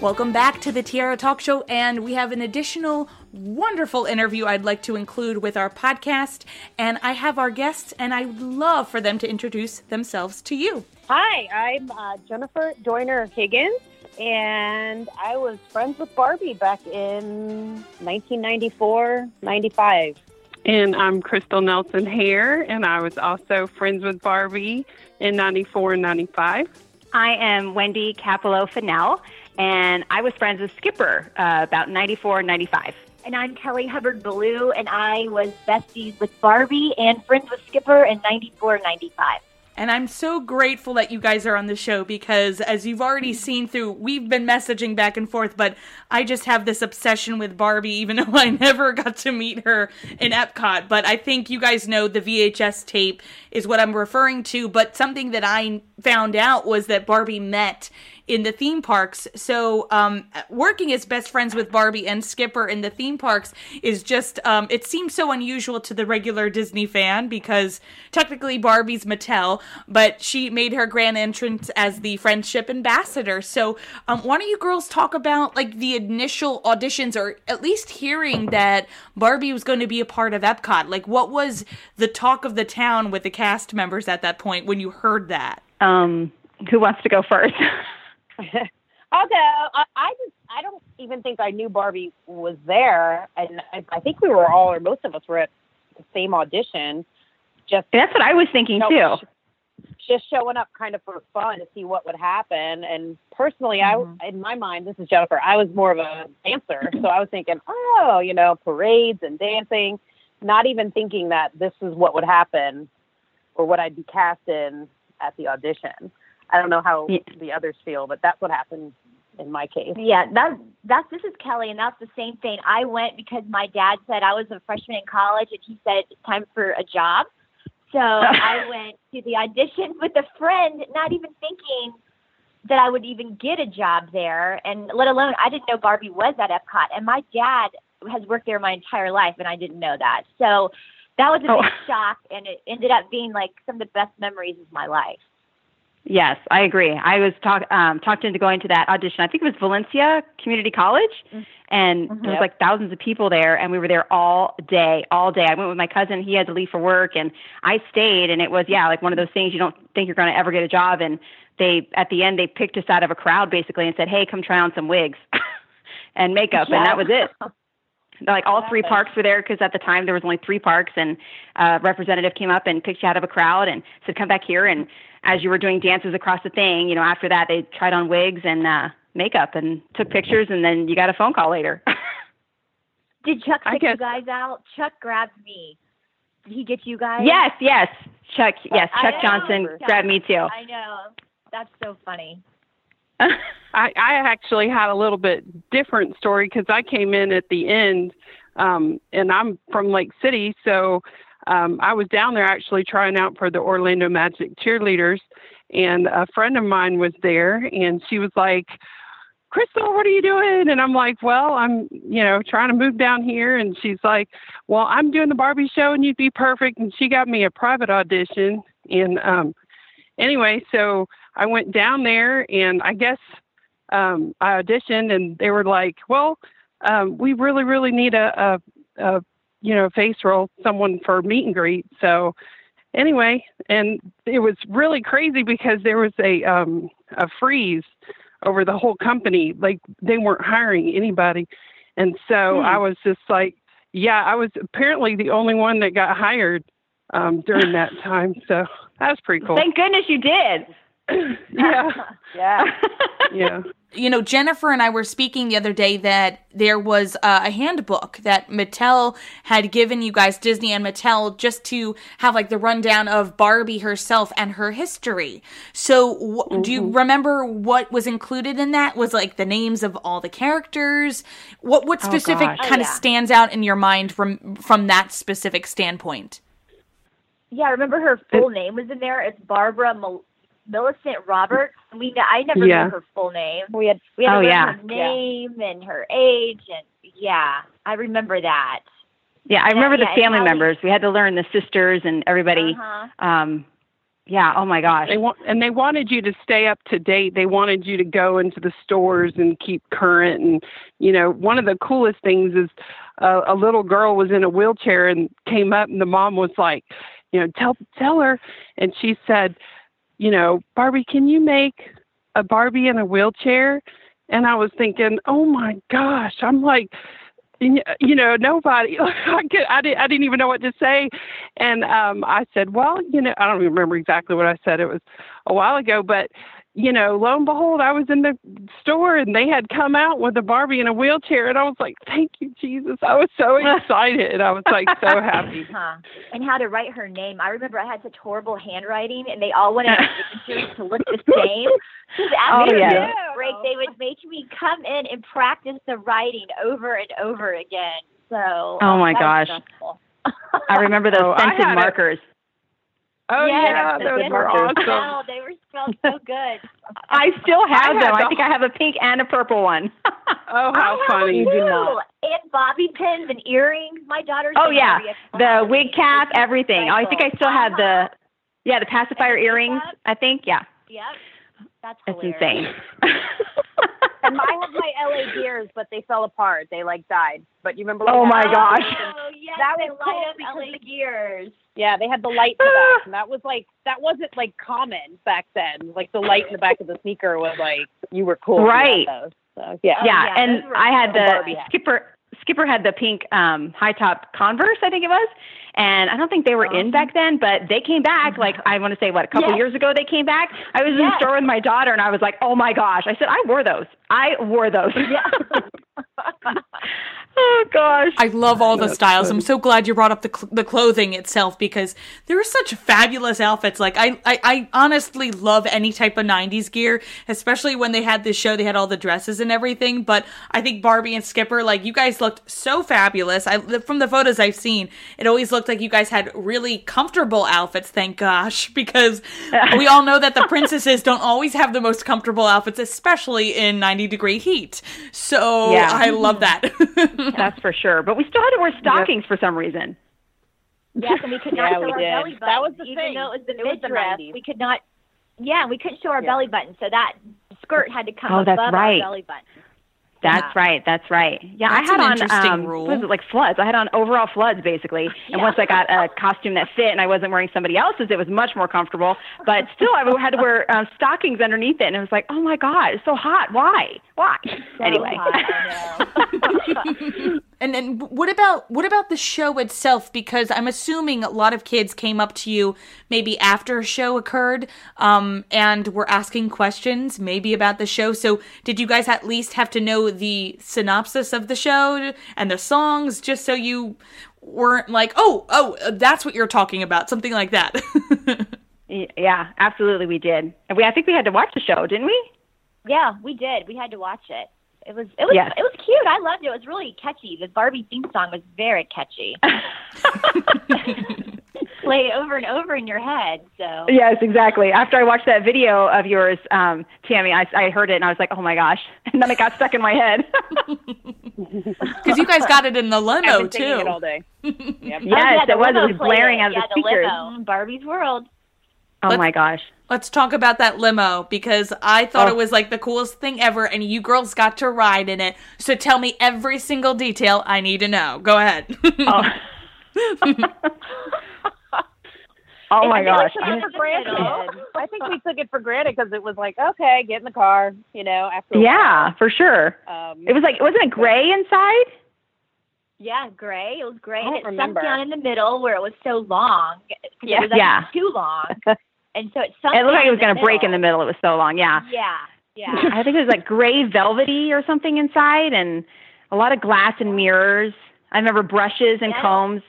Welcome back to the Tiara Talk Show, and we have an additional wonderful interview I'd like to include with our podcast. And I have our guests, and I would love for them to introduce themselves to you. Hi, I'm uh, Jennifer Joyner Higgins, and I was friends with Barbie back in 1994 95. And I'm Crystal Nelson Hare, and I was also friends with Barbie in 94 and 95. I am Wendy Capello Fennell, and I was friends with Skipper uh, about 94 and 95. And I'm Kelly Hubbard Ballou, and I was besties with Barbie and friends with Skipper in 94, 95. And I'm so grateful that you guys are on the show because, as you've already seen through, we've been messaging back and forth, but I just have this obsession with Barbie, even though I never got to meet her in Epcot. But I think you guys know the VHS tape is what I'm referring to. But something that I found out was that Barbie met in the theme parks. So, um, working as best friends with Barbie and Skipper in the theme parks is just, um, it seems so unusual to the regular Disney fan because technically Barbie's Mattel, but she made her grand entrance as the friendship ambassador. So, um, why don't you girls talk about like the initial auditions or at least hearing that Barbie was going to be a part of Epcot? Like, what was the talk of the town with the cast members at that point when you heard that? Um, who wants to go first? Go. I, I just I don't even think I knew Barbie was there, and I, I think we were all or most of us were at the same audition. Just That's what I was thinking you know, too. just showing up kind of for fun to see what would happen. And personally, I mm-hmm. in my mind, this is Jennifer. I was more of a dancer, so I was thinking, oh, you know, parades and dancing, not even thinking that this is what would happen or what I'd be cast in at the audition. I don't know how Yeah. the others feel, but that's what happened in my case. Yeah, that that's this is Kelly, and that's the same thing. I went because my dad said I was a freshman in college, and he said it's time for a job. So I went to the audition with a friend, not even thinking that I would even get a job there, and let alone I didn't know Barbie was at Epcot. And my dad has worked there my entire life, and I didn't know that. So that was a Oh. big shock, and it ended up being like some of the best memories of my life. Yes, I agree. I was talk, um, talked into going to that audition. I think it was Valencia Community College, and there was like thousands of people there, and we were there all day, all day. I went with my cousin; he had to leave for work, and I stayed. And it was yeah, like one of those things you don't think you're going to ever get a job. And they at the end they picked us out of a crowd basically and said, "Hey, come try on some wigs and makeup," and that was it. Like all three parks were there because at the time there was only three parks, and a representative came up and picked you out of a crowd and said, "Come back here." And as you were doing dances across the thing, you know, after that they tried on wigs and uh, makeup and took pictures, and then you got a phone call later. Did Chuck pick you guys out? Chuck grabbed me. Did he get you guys? yes, yes, Chuck. Yes, Chuck. Johnson Chuck. grabbed me too. I know. That's so funny. I, I actually had a little bit different story because I came in at the end, um, and I'm from Lake City, so um, I was down there actually trying out for the Orlando Magic cheerleaders, and a friend of mine was there, and she was like, "Crystal, what are you doing?" And I'm like, "Well, I'm, you know, trying to move down here," and she's like, "Well, I'm doing the Barbie show, and you'd be perfect." And she got me a private audition, and um, anyway, so I went down there, and I guess um, I auditioned, and they were like, "Well, um, we really, really need a, a, a, you know, face roll, someone for meet and greet." So, anyway, and it was really crazy because there was a um, a freeze over the whole company, like they weren't hiring anybody, and so I was just like, "Yeah, I was apparently the only one that got hired um, during that time." So that was pretty cool. Thank goodness you did. yeah, Yeah. yeah. you know, Jennifer and I were speaking the other day that there was uh, a handbook that Mattel had given you guys, Disney and Mattel, just to have like the rundown of Barbie herself and her history. So, wh- do you remember what was included in that? Was like the names of all the characters? What what specific gosh. kind Oh, of yeah. stands out in your mind from from that specific standpoint? Yeah, I remember her full name was in there. It's Barbara Mil- Millicent Roberts. We I never Yeah. knew her full name. We had We had Oh, yeah. her name and her age, and yeah, I remember that. Yeah, I remember yeah, the and family members. We had to learn the sisters and everybody. Uh-huh. Um, Yeah. Oh my gosh. They want and they wanted you to stay up to date. They wanted you to go into the stores and keep current. And you know, one of the coolest things is uh, a little girl was in a wheelchair and came up, and the mom was like, you know, tell tell her, and she said, you know, Barbie, can you make a Barbie in a wheelchair? And I was thinking, oh my gosh, I'm like you know nobody I, could, I, did, I didn't even know what to say and um i said well you know i don't remember exactly what i said it was a while ago but you know, lo and behold, I was in the store and they had come out with a Barbie in a wheelchair, and I was like, "Thank you, Jesus!" I was so excited, I was like so happy. Huh. And how to write her name? I remember I had such horrible handwriting, and they all wanted signatures to look the same. Because after Oh, yeah. the break, they would make me come in and practice the writing over and over again. So. Oh, um, my gosh. I remember those Oh, I scented had it. Oh Yes, yeah, those were awesome. Wow, they were spelled so good. I still have I them. I think I have a pink and a purple one. Oh, how I funny! them too. And bobby pins and earrings. My daughter's. Oh, yeah. The wig cap, everything. Oh, I think I still have the Uh-huh. yeah the pacifier earrings. I think yeah, Yep. That's that's hilarious. insane. And I have my LA gears, but they fell apart. They like died. But you remember? Oh my gosh. Oh, yes, That they was light cool up LA the- gears. Yeah, they had the light in the back, and that was like that wasn't like common back then. Like the light in the back of the sneaker was like you were cool. if you had Right. those. So, yeah. Oh, yeah, yeah, and those I had cool. the skipper. Skipper had the pink um, high top Converse, I think it was, and I don't think they were in back then, but they came back. Like I want to say, what a couple Yes. years ago they came back. I was in the store with my daughter, and I was like, oh my gosh! I said I wore those. I wore those. oh gosh. I love all the That's styles. I'm so glad you brought up the cl- the clothing itself because there are such fabulous outfits. Like I, I I honestly love any type of '90s gear, especially when they had this show. They had all the dresses and everything. But I think Barbie and Skipper, like you guys, looked so fabulous. I from the photos I've seen, it always looked like you guys had really comfortable outfits. Thank gosh, because we all know that the princesses don't always have the most comfortable outfits, especially in 90 degree heat. So Yeah. I love that. That's for sure. But we still had to wear stockings for some reason. Yes, and we could not Yeah, show we our did. belly buttons. That was the even thing. though it was the It was the midriff, we could not. Yeah, we couldn't show our Yeah. belly button, so that skirt had to come Oh, that's right. our belly button. That's Yeah. right. That's right. Yeah, That's I had an on interesting um, rule. what was it like floods? I had on overall floods basically. And Yeah. once I got a costume that fit and I wasn't wearing somebody else's, it was much more comfortable. But still, I had to wear um, stockings underneath it, and it was like, oh my god, it's so hot. Why? Why? So anyway. And then what about what about the show itself? Because I'm assuming a lot of kids came up to you maybe after a show occurred, um, and were asking questions maybe about the show. So did you guys at least have to know the synopsis of the show and the songs, just so you weren't like, oh, oh, that's what you're talking about, something like that. Yeah, absolutely, we did. And we, I think we had to watch the show, didn't we? Yeah, we did. We had to watch it. It was it was Yes. it was cute. I loved it. It was really catchy. The Barbie theme song was very catchy. Play over and over in your head. So Yes, exactly. After I watched that video of yours, um, Tammy, I, I heard it and I was like, oh my gosh. And then it got stuck in my head. Because you guys got it in the I've limo been too. it all day. Yep. Oh, yeah, yes, the it was. It was blaring it. out of yeah, the speakers. limo. Barbie's World. Oh Let's- my gosh. Let's talk about that limo because I thought Oh. it was like the coolest thing ever, and you girls got to ride in it. So tell me every single detail I need to know. Go ahead. Oh, oh my I think gosh. we took I- it for granted. I think we took it for granted because it was like, okay, get in the car, you know. After a yeah, for sure. Um, It was like, wasn't it gray inside? Yeah, gray. It was gray. I and don't it sunk down in the middle where it was so long. Yeah. It was actually Yeah. too long. And so it sunk It looked like it was going to break in the middle. It was so long. Yeah. Yeah. Yeah. I think it was like gray velvety or something inside and a lot of glass and mirrors. I remember brushes and Yeah. combs.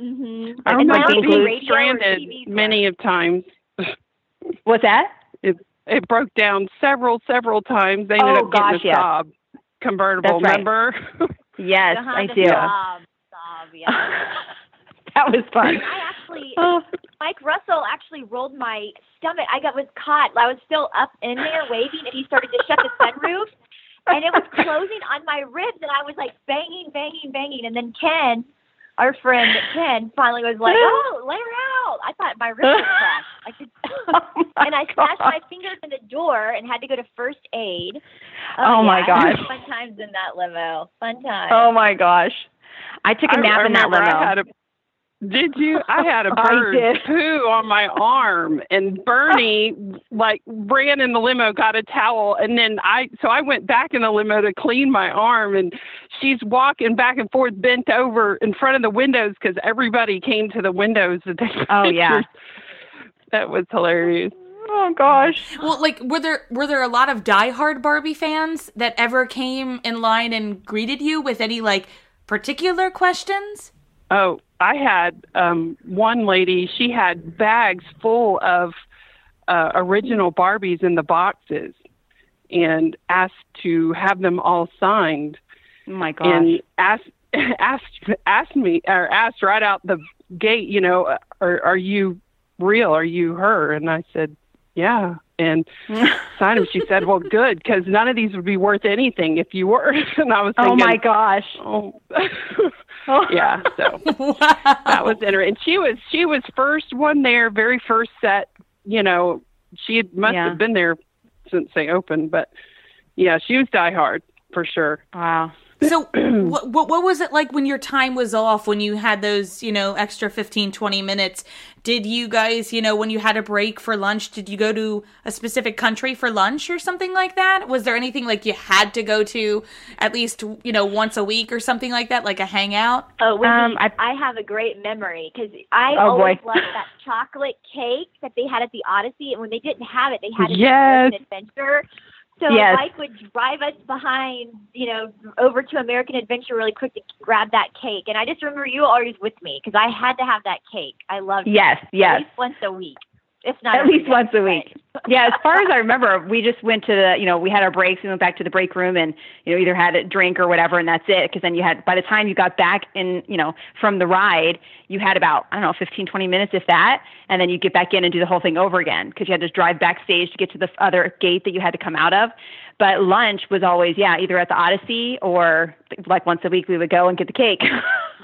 mm-hmm. I remember being being stranded many of times. What's that? It it broke down several, several times. They ended Oh, up getting gosh, a yes. Saab convertible. That's right. Remember? Yes, Uh-huh, I do. Sob, sob, yeah. that was fun. I actually, Oh, Mike Russell actually rolled my stomach. I got was caught. I was still up in there waving, and he started to shut the sunroof, and it was closing on my ribs, and I was like banging, banging, banging, and then Ken, our friend Ken, finally was like, "Oh, let her out." I thought my ribs were crushed. I could, Oh and I smashed gosh. my fingers in the door and had to go to first aid. Oh, oh my yeah, gosh. Fun times in that limo. Fun oh times. Oh my gosh. I took a I nap in that remember limo. I had a, did you? I had a bird poo on my arm, and Bernie like ran in the limo, got a towel, and then I. So I went back in the limo to clean my arm, and she's walking back and forth, bent over in front of the windows because everybody came to the windows to take Oh, yeah. That was hilarious. oh gosh. Well, like were there were there a lot of diehard Barbie fans that ever came in line and greeted you with any like particular questions? Oh, I had um, one lady. She had bags full of uh, original Barbies in the boxes, and asked to have them all signed. Oh my gosh. And asked asked asked me or asked right out the gate. You know, are are you real? Are you her? And I said, yeah. And signed them. She said, well, good, because none of these would be worth anything if you were. and I was oh my gosh. oh. Oh. yeah. So wow. that was interesting. And she was she was first one there, very first set. You know, she had, must Yeah. have been there since they opened, but yeah, she was diehard for sure. Wow. So what, what what was it like when your time was off when you had those, you know, extra 15 20 minutes? Did you guys, you know, when you had a break for lunch, did you go to a specific country for lunch or something like that? Was there anything like you had to go to at least, you know, once a week or something like that, like a hangout? Oh, Wendy, Um, I- I, have a great memory because I Oh, always boy. loved that chocolate cake that they had at the Odyssey, and when they didn't have it, they had it Yes. at American Adventure. So Yes. Mike would drive us behind, you know, over to American Adventure really quick to grab that cake, and I just remember you always with me because I had to have that cake. I loved it. Yes, At yes. least once a week, if not At least day, once a week. Yeah, as far as I remember, we just went to the, you know, we had our breaks, we went back to the break room and, you know, either had a drink or whatever, and that's it. Because then you had, by the time you got back in, you know, from the ride, you had about, I don't know, 15, 20 minutes, if that. And then you get back in and do the whole thing over again because you had to drive backstage to get to the other gate that you had to come out of. But lunch was always, yeah, either at the Odyssey or like once a week we would go and get the cake.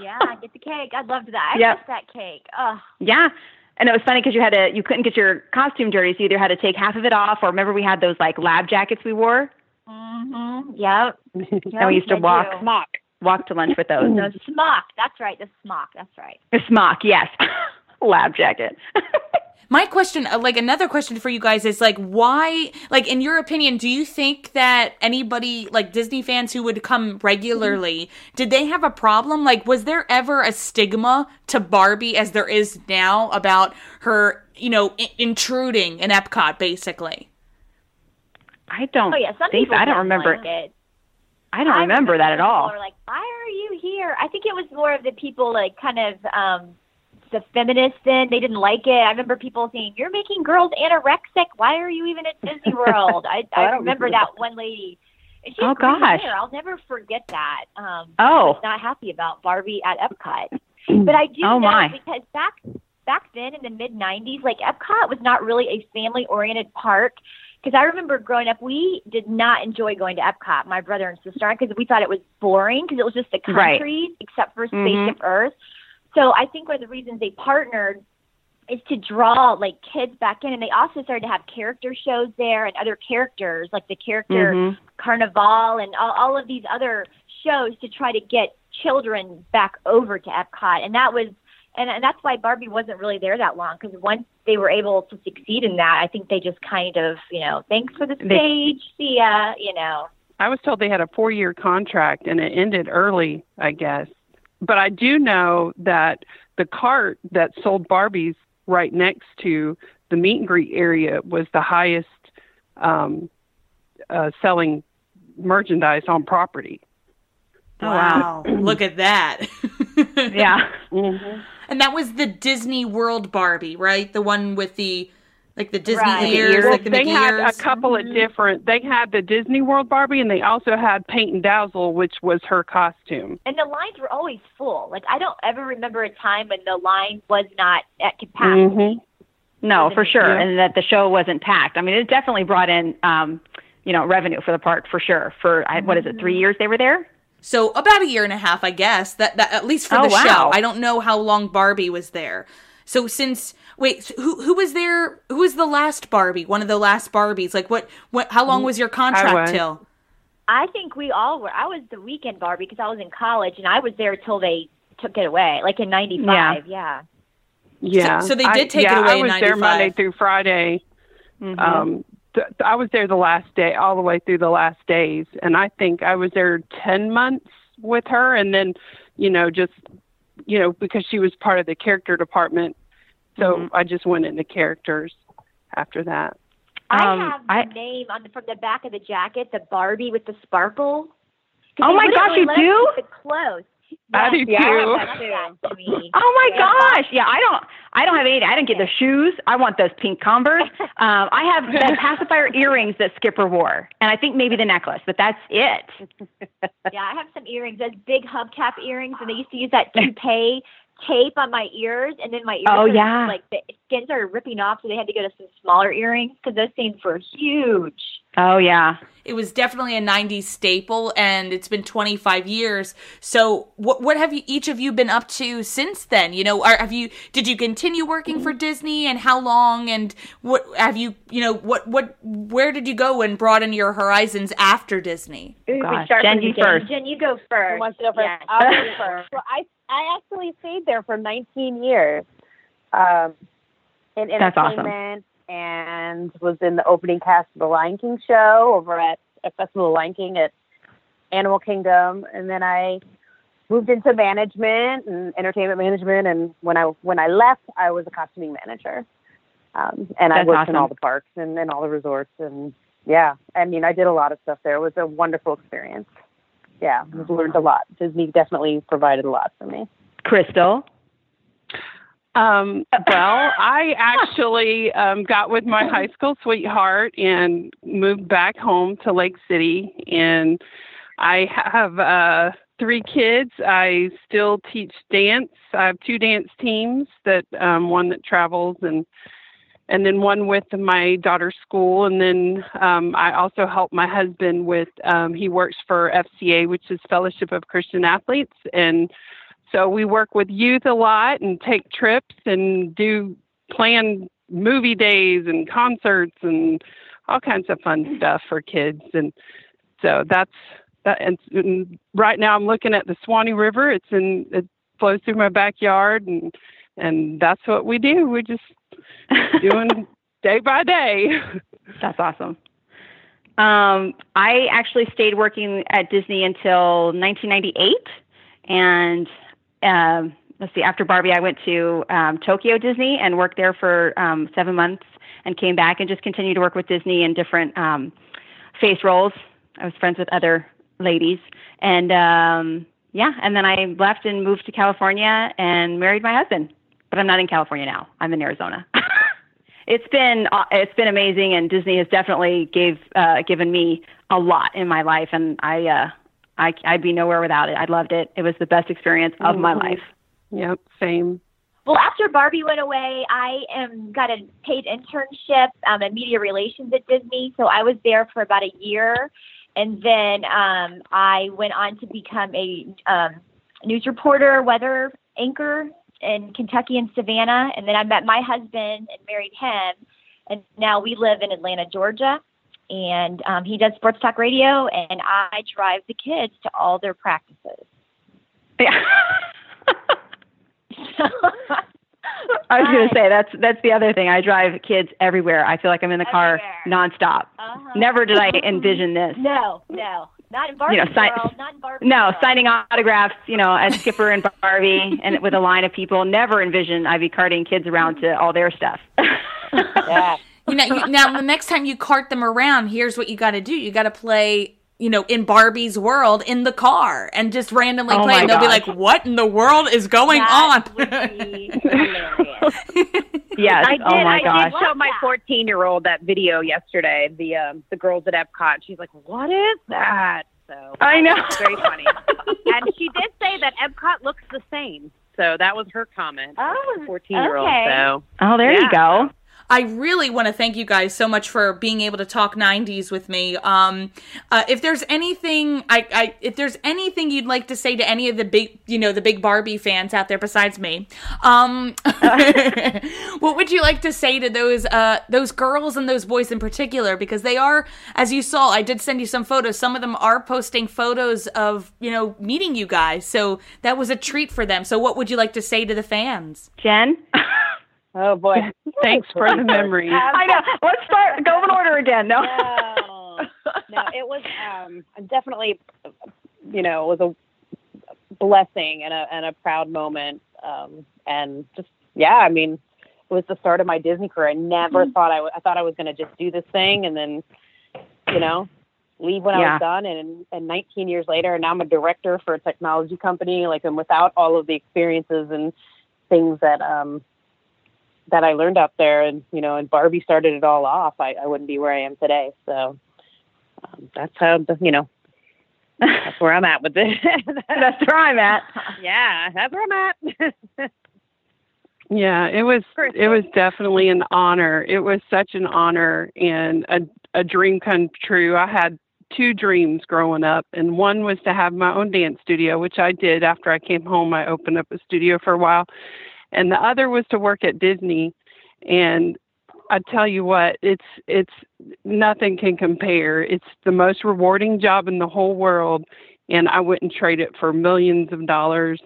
Yeah, get the cake. I loved that. I Yep. that cake. Oh, Yeah. And it was funny because you had to, you couldn't get your costume dirty, so you either had to take half of it off, or remember we had those like lab jackets we wore, mm-hmm. Yep. and we used to I walk do. Smock. walk to lunch with those. The smock. That's right. The smock. That's right. A smock, yes, lab jacket. My question, uh, like another question for you guys is like, why, like, in your opinion, do you think that anybody, like Disney fans who would come regularly, did they have a problem? Like, was there ever a stigma to Barbie as there is now about her, you know, I- intruding in Epcot, basically? I don't Oh yeah, some think people I don't remember. Like it. I don't remember that at all. Are like, why are you here? I think it was more of the people like kind of um the feminists. Then they didn't like it. I remember people saying, "You're making girls anorexic. Why are you even at Disney World?" I I remember that one lady. And she Oh, gosh. hair. I'll never forget that. Um, Oh. Not happy about Barbie at Epcot. But I do Oh, know my. because back back then in the mid '90s, like Epcot was not really a family-oriented park. Because I remember growing up, we did not enjoy going to Epcot, my brother and sister, because we thought it was boring because it was just the Right. countries except for. Spaceship Earth. So I think one of the reasons they partnered is to draw like kids back in, and they also started to have character shows there and other characters like the character Mhm. Carnival and all, all of these other shows to try to get children back over to Epcot. And that was, and, and that's why Barbie wasn't really there that long because once they were able to succeed in that, I think they just kind of, you know, thanks for the They- stage, see ya, you know. I was told they had a four year contract and it ended early, I guess. But I do know that the cart that sold Barbies right next to the meet and greet area was the highest um, uh, selling merchandise on property. Oh, wow. Look at that. Yeah. Mm-hmm. And that was the Disney World Barbie, right? The one with the, like the Disney Right. ears, Well, like the they Mickey had ears. a couple of different. They had the Disney World Barbie, and they also had Paint and Dazzle, which was her costume. And the lines were always full. Like I don't ever remember a time when the line was not at capacity. Mhm. No, for sure, Yeah. and that the show wasn't packed. I mean, it definitely brought in, um, you know, revenue for the park for sure. For I, what is it, three years they were there? So about a year and a half, I guess. That that at least for Oh, the wow. show. I don't know how long Barbie was there. So since wait, so who who was there? Who was the last Barbie? One of the last Barbies. Like what? What? How long was your contract was. till? I think we all were. I was the weekend Barbie because I was in college and I was there till they took it away, like in '95. Yeah. Yeah. so they did take it yeah, away I in was there Monday through Friday. Mhm. Um, th- I was there the last day, all the way through the last days, and I think I was there ten months with her, and then, you know, just, you know, because she was part of the character department, so Mhm. I just went into characters after that. I Um, have I- the name on the, from the back of the jacket, the Barbie with the sparkle. Oh my gosh, really you let us do? keep Clothes. I do Yeah, too. that too. that to me. Oh my Yeah. gosh! Yeah, I don't. I don't have any. I didn't get the shoes. I want those pink Converse. Um, I have the pacifier earrings that Skipper wore, and I think maybe the necklace, but that's it. Yeah, I have some earrings, those big hubcap earrings, and they used to use that toupee tape on my ears, and then my ears, Oh, yeah. like the skin started ripping off, so they had to go to some smaller earrings because those things were huge. Oh yeah. It was definitely a '90s staple, and it's been 25 years. So, what what have you each of you been up to since then? You know, are, have you did you continue working for Disney, and how long? And what have you? You know, what what where did you go and broaden your horizons after Disney? Ooh, Gosh, Jen, you beginning. first. Jen, you go Who first. wants to go first? Yeah. I'll go first. Well, I I actually stayed there for 19 years, um, in That's awesome. And was in the opening cast of the Lion King show over at a Festival of Lion King at Animal Kingdom, and then I moved into management and entertainment management. And when I when I left, I was a costuming manager, um, and I That's worked in all the parks and, and all the resorts. And yeah, I mean, I did a lot of stuff there. It was a wonderful experience. Yeah, I've learned a lot. Disney definitely provided a lot for me. Crystal. Um, well, I actually um, got with my high school sweetheart and moved back home to Lake City. And I have uh, three kids. I still teach dance. I have two dance teams that um, one that travels and and then one with my daughter's school. And then um, I also help my husband with. Um, he works for FCA, which is Fellowship of Christian Athletes, and so we work with youth a lot and take trips and do plan movie days and concerts and all kinds of fun stuff for kids. And so that's that. And, and right now I'm looking at the Suwannee River. It's in it flows through my backyard and and that's what we do. We're just doing day by day. That's awesome. Um, I actually stayed working at Disney until 1998, and um, let's see. After Barbie, I went to um, Tokyo Disney and worked there for um, seven months, and came back and just continued to work with Disney in different um, face roles. I was friends with other ladies, and um, yeah, and then I left and moved to California and married my husband. But I'm not in California now. I'm in Arizona. it's been uh, it's been amazing, and Disney has definitely gave uh, given me a lot in my life, and I uh, I I'd be nowhere without it. I loved it. It was the best experience of my Mhm. life. Yep, same. Well, after Barbie went away, I um, got a paid internship um, in media relations at Disney. So I was there for about a year. And then um, I went on to become a um, news reporter, weather anchor in Kentucky and Savannah. And then I met my husband and married him. And now we live in Atlanta, Georgia. And um, he does sports talk radio, and I drive the kids to all their practices. Yeah. I was going to say that's that's the other thing. I drive kids everywhere. I feel like I'm in the car nonstop. Uh-huh. Never did I envision this. No, no, not in Barbie You know, si- world. Not in Barbie. No, world. signing autographs, you know, as Skipper and Barbie, and with a line of people. Never envisioned I'd be carting kids around to all their stuff. Yeah. You know, you, now the next time you cart them around, here's what you got to do. You got to play, you know, in Barbie's world in the car and just randomly Oh play. And they'll be like, "What in the world is going That on?" would yes. I did. oh my I gosh. did show my 14 year old that video yesterday. The um, the girls at Epcot. She's like, "What is that?" So I know. it's very funny. and she did say that Epcot looks the same. So that was her comment. Oh, 14 year old. okay. So Oh, there you go. I really want to thank you guys so much for being able to talk 90s with me. Um, uh, if there's anything, I, I, if there's anything you'd like to say to any of the big, you know, the big Barbie fans out there besides me, um, what would you like to say to those, uh, those girls and those boys in particular? Because they are, as you saw, I did send you some photos. Some of them are posting photos of, you know, meeting you guys. So that was a treat for them. So what would you like to say to the fans? Jen? Oh boy! Thanks for the memories. I know. Let's start. Go in order again. No. no, no, it was um, definitely, you know, it was a blessing and a and a proud moment. Um, and just yeah, I mean, it was the start of my Disney career. I never Mm-hmm. thought I w- I thought I was going to just do this thing and then, you know, leave when I was done. And and 19 years later, and now I'm a director for a technology company. Like, and without all of the experiences and things that um that I learned up there, and you know, and Barbie started it all off. I, I wouldn't be where I am today. So um, that's how the, you know that's where I'm at with it. That's where I'm at. yeah, that's where I'm at. Yeah, it was it was definitely an honor. It was such an honor and a a dream come true. I had two dreams growing up and one was to have my own dance studio, which I did after I came home. I opened up a studio for a while. And the other was to work at Disney and I tell you what, it's it's nothing can compare. It's the most rewarding job in the whole world and I wouldn't trade it for millions of dollars.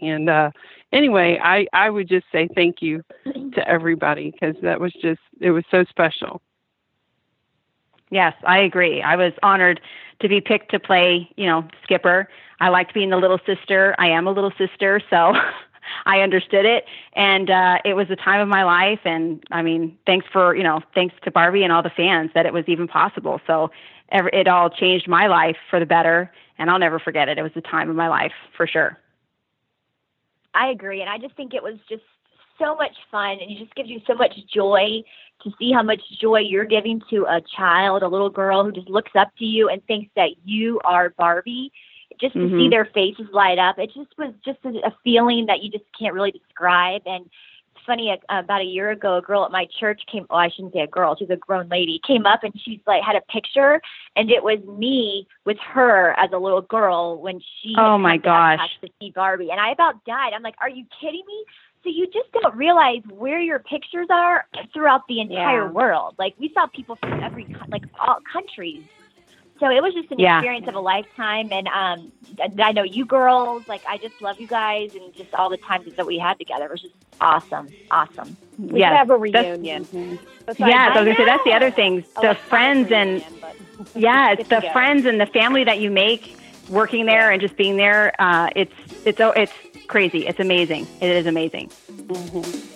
And uh anyway, I I would just say thank you to everybody because that was just it was so special. Yes, I agree. I was honored to be picked to play, you know, Skipper. I liked being the little sister. I am a little sister, so I understood it. And uh, it was the time of my life. And I mean, thanks for, you know, thanks to Barbie and all the fans that it was even possible. So ever, it all changed my life for the better. And I'll never forget it. It was the time of my life for sure. I agree, and I just think it was just so much fun, and it just gives you so much joy to see how much joy you're giving to a child, a little girl who just looks up to you and thinks that you are Barbie. Just to see Mhm. their faces light up, it just was just a, a feeling that you just can't really describe. And it's funny, uh, about a year ago, a girl at my church came. Oh, I shouldn't say a girl; she's a grown lady. Came up and she's like had a picture, and it was me with her as a little girl when she. Oh, my come to Epcot gosh. To see Barbie, and I about died. I'm like, "Are you kidding me?" So you just don't realize where your pictures are throughout the entire Yeah. world. Like we saw people from every like all countries. So it was just an Yeah. experience of a lifetime, and um, I know you girls. Like I just love you guys, and just all the times that we had together it was just awesome, awesome. We Yes, have a that's- reunion. yeah, so I was gonna say that's the other thing. A The friends and reunion, but- yeah, it's the friends and the family that you make working there and just being there. Uh, it's it's oh, it's crazy. It's amazing. It is amazing. With Barbie Magic